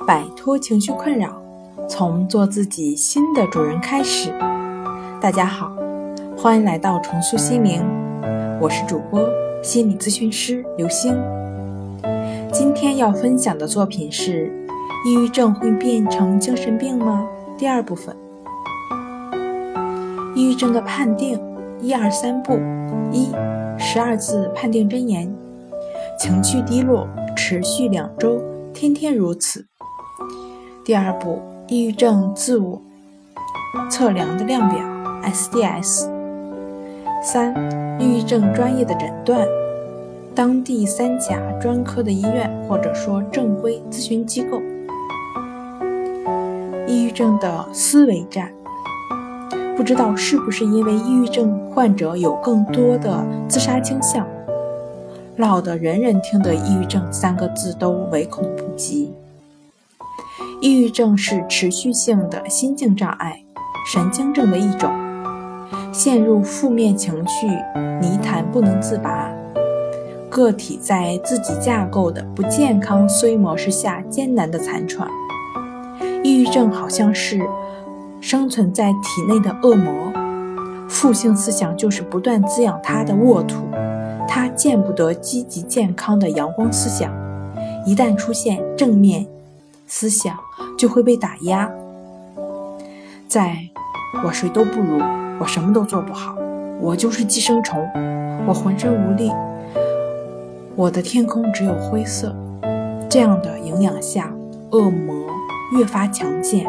摆脱情绪困扰，从做自己新的主人开始。大家好，欢迎来到重塑心灵，我是主播心理咨询师刘星。今天要分享的作品是：抑郁症会变成精神病吗？第二部分。抑郁症的判定，一二三步：一、十二字判定真言，情绪低落，持续两周，天天如此。第二步，抑郁症自我测量的量表 （SDS）。三、抑郁症专业的诊断，当地三甲专科的医院或者说正规咨询机构。抑郁症的思维战，不知道是不是因为抑郁症患者有更多的自杀倾向，闹得人人听得“抑郁症”三个字都唯恐不及。抑郁症是持续性的心境障碍、神经症的一种，陷入负面情绪泥潭不能自拔，个体在自己架构的不健康思维模式下艰难的残喘。抑郁症好像是生存在体内的恶魔，负性思想就是不断滋养它的沃土，它见不得积极健康的阳光思想，一旦出现正面思想。就会被打压，在我谁都不如，我什么都做不好，我就是寄生虫，我浑身无力，我的天空只有灰色。这样的营养下，恶魔越发强健，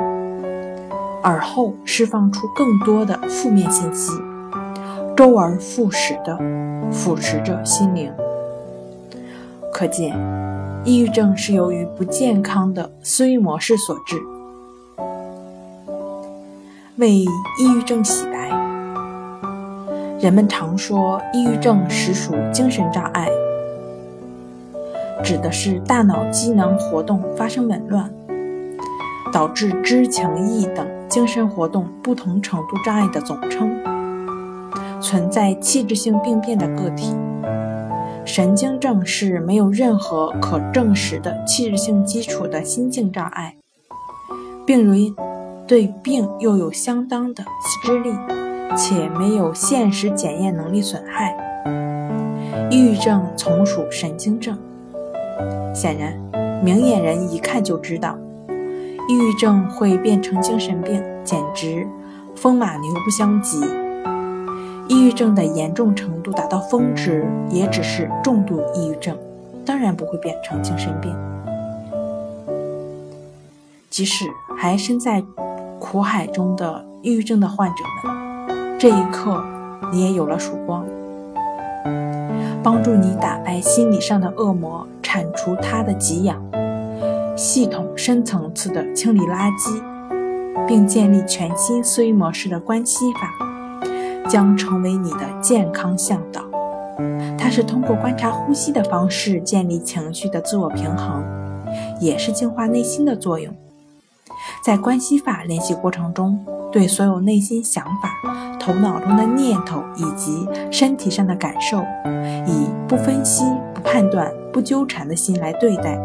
而后释放出更多的负面信息，周而复始的腐蚀着心灵。可见。抑郁症是由于不健康的思维模式所致。为抑郁症洗白，人们常说抑郁症实属精神障碍，指的是大脑机能活动发生紊乱，导致知情意等精神活动不同程度障碍的总称，存在器质性病变的个体。神经症是没有任何可证实的器质性基础的心境障碍，病人对病又有相当的自制力，且没有现实检验能力损害。抑郁症从属神经症，显然，明眼人一看就知道，抑郁症会变成精神病，简直风马牛不相及。抑郁症的严重程度达到峰值，也只是重度抑郁症，当然不会变成精神病。即使还身在苦海中的抑郁症的患者们，这一刻你也有了曙光，帮助你打败心理上的恶魔，铲除他的给养，系统深层次的清理垃圾，并建立全新思维模式的关系法。将成为你的健康向导。它是通过观察呼吸的方式建立情绪的自我平衡，也是净化内心的作用。在关系法练习过程中，对所有内心想法、头脑中的念头以及身体上的感受，以不分析、不判断、不纠缠的心来对待。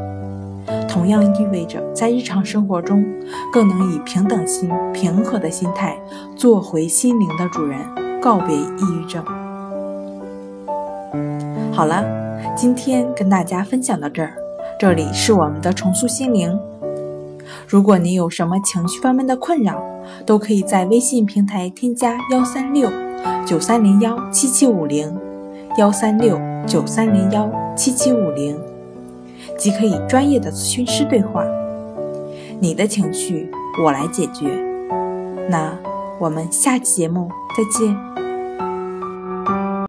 同样意味着，在日常生活中，更能以平等心、平和的心态，做回心灵的主人。告别抑郁症。好了，今天跟大家分享到这儿。这里是我们的重塑心灵。如果你有什么情绪方面的困扰，都可以在微信平台添加幺三六九三零幺七七五零幺三六九三零幺七七五零，即可以专业的咨询师对话。你的情绪我来解决。那。我们下期节目再见。